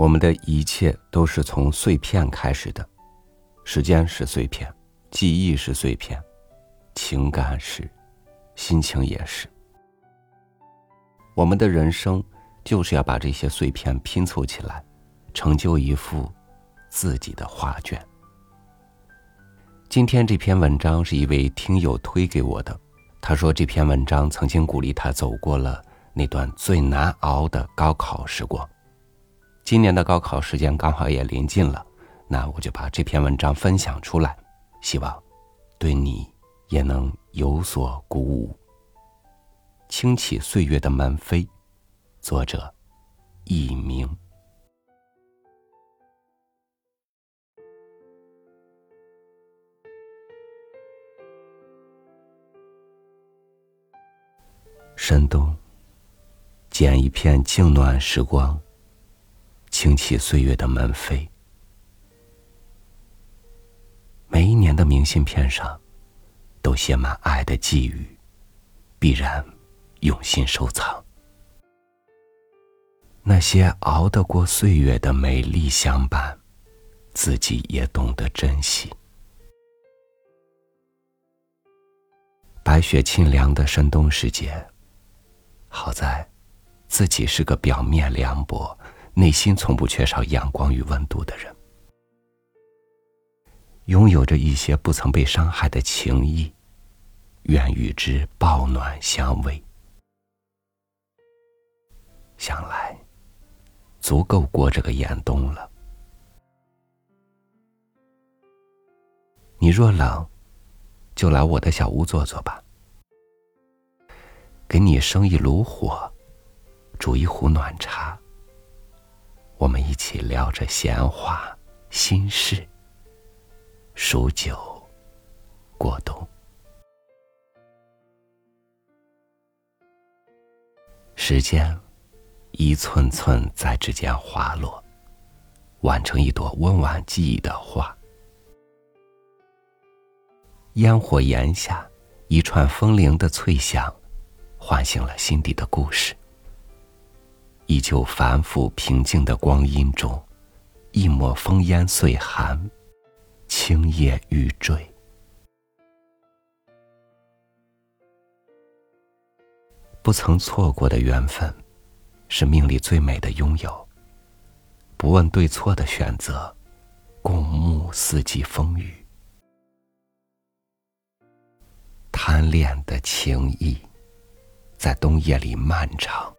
我们的一切都是从碎片开始的，时间是碎片，记忆是碎片，情感是，心情也是。我们的人生就是要把这些碎片拼凑起来，成就一幅自己的画卷。今天这篇文章是一位听友推给我的，他说这篇文章曾经鼓励他走过了那段最难熬的高考时光。今年的高考时间刚好也临近了，那我就把这篇文章分享出来，希望对你也能有所鼓舞。轻启岁月的门扉，作者佚名。深冬，捡一片静暖时光。清启岁月的门扉，每一年的明信片上，都写满爱的寄语，必然用心收藏。那些熬得过岁月的美丽相伴，自己也懂得珍惜。白雪沁凉的深冬时节，好在自己是个表面凉薄。内心从不缺少阳光与温度的人，拥有着一些不曾被伤害的情谊，愿与之抱暖相偎。想来，足够过这个严冬了。你若冷，就来我的小屋坐坐吧，给你生一炉火，煮一壶暖茶。我们一起聊着闲话、心事，数酒过冬。时间一寸寸在指尖滑落，完成一朵温婉记忆的花。烟火檐下，一串风铃的脆响，唤醒了心底的故事。依旧繁复平静的光阴中，一抹风烟岁寒，青叶欲坠。不曾错过的缘分，是命里最美的拥有。不问对错的选择，共沐四季风雨。贪恋的情谊，在冬夜里漫长。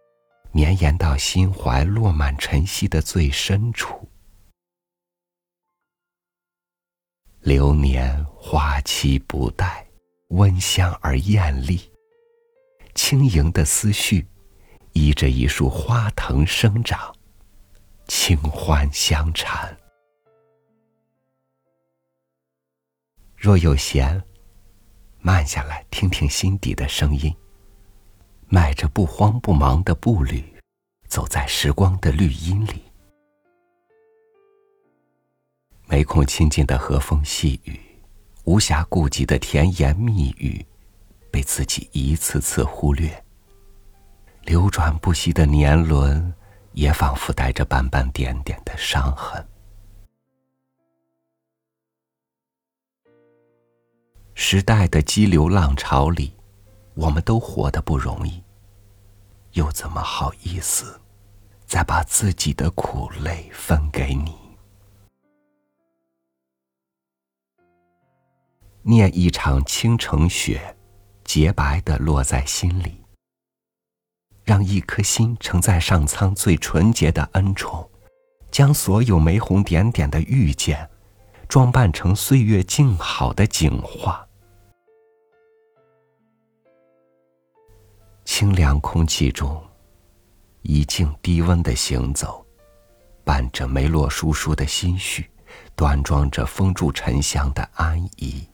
绵延到心怀落满晨曦的最深处。流年花期不待，温香而艳丽。轻盈的思绪，依着一束花藤生长，清欢相缠。若有闲，慢下来听听心底的声音。迈着不慌不忙的步履，走在时光的绿荫里，没空亲近的和风细雨，无暇顾及的甜言蜜语，被自己一次次忽略。流转不息的年轮，也仿佛带着斑斑点点的伤痕。时代的激流浪潮里。我们都活得不容易，又怎么好意思再把自己的苦累分给你？念一场倾城雪，洁白的落在心里，让一颗心承载上苍最纯洁的恩宠，将所有玫红点点的遇见，装扮成岁月静好的景画。清凉空气中，一静低温的行走，伴着梅洛叔叔的心绪，端庄着风住沉香的安逸。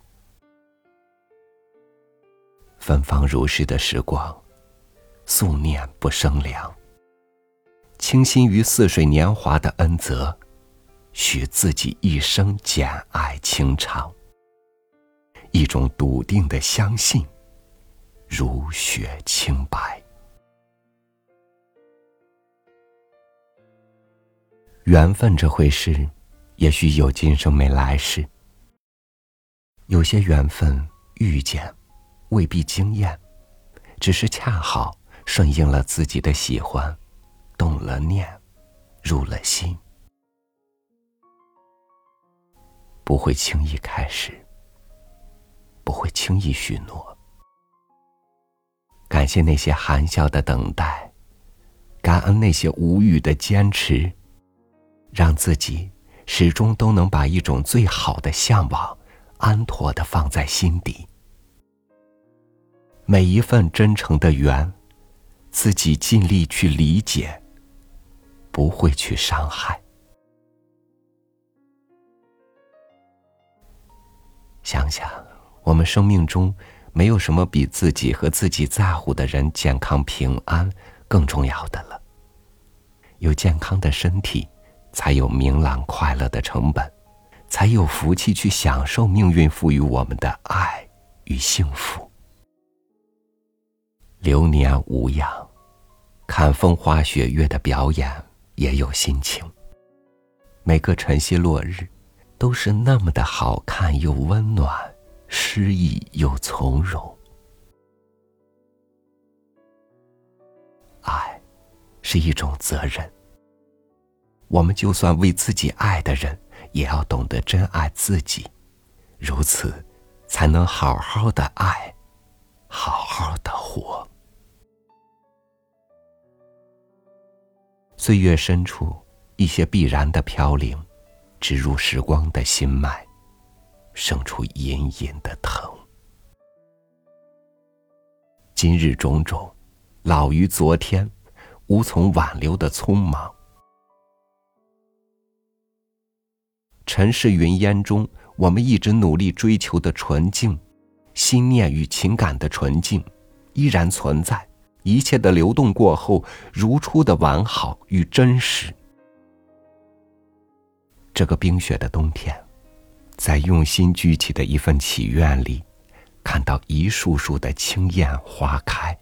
芬芳如诗的时光，素念不生凉。倾心于似水年华的恩泽，许自己一生简爱清长。一种笃定的相信。如雪清白，缘分这回事，也许有今生没来世。有些缘分遇见，未必惊艳，只是恰好顺应了自己的喜欢，动了念，入了心，不会轻易开始，不会轻易许诺。感谢那些含笑的等待，感恩那些无语的坚持。让自己始终都能把一种最好的向往安妥的放在心底。每一份真诚的缘，自己尽力去理解，不会去伤害。想想，我们生命中没有什么比自己和自己在乎的人健康平安更重要的了。有健康的身体。才有明朗快乐的成本，才有福气去享受命运赋予我们的爱与幸福。流年无恙，看风花雪月的表演也有心情。每个晨曦落日，都是那么的好看又温暖，诗意又从容。爱，是一种责任。我们就算为自己爱的人，也要懂得珍爱自己，如此，才能好好的爱，好好的活。岁月深处，一些必然的飘零，植入时光的心脉，生出隐隐的疼。今日种种，老于昨天，无从挽留的匆忙。尘世云烟中，我们一直努力追求的纯净，心念与情感的纯净，依然存在。一切的流动过后，如初的完好与真实。这个冰雪的冬天，在用心举起的一份祈愿里，看到一束束的青艳花开，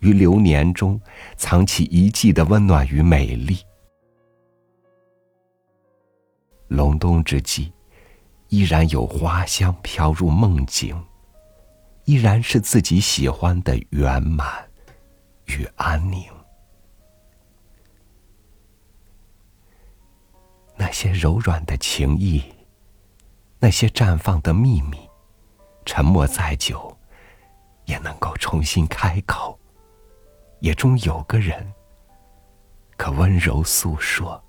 于流年中藏起一季的温暖与美丽。隆冬之际，依然有花香飘入梦境，依然是自己喜欢的圆满与安宁。那些柔软的情意，那些绽放的秘密，沉默再久，也能够重新开口，也终有个人可温柔诉说。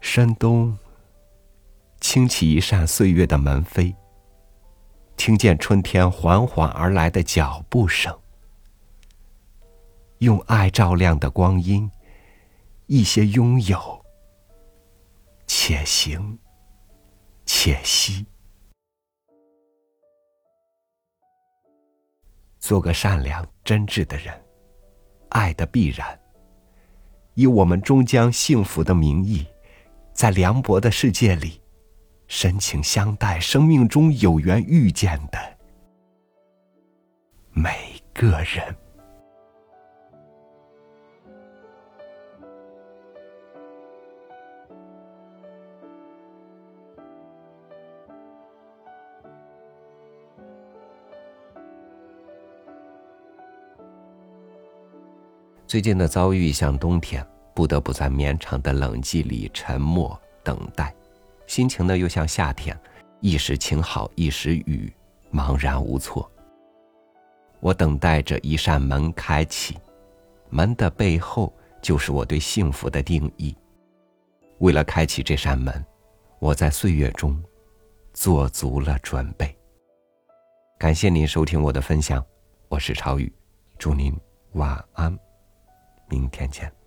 山东，轻启一扇岁月的门扉。听见春天缓缓而来的脚步声，用爱照亮的光阴，一些拥有，且行且惜。做个善良真挚的人，爱的必然，以我们终将幸福的名义。在凉薄的世界里，深情相待，生命中有缘遇见的每个人。最近的遭遇像冬天。不得不在绵长的冷季里沉默等待，心情呢又像夏天，一时晴好一时雨，茫然无措。我等待着一扇门开启，门的背后就是我对幸福的定义。为了开启这扇门，我在岁月中做足了准备。感谢您收听我的分享，我是超宇，祝您晚安，明天见。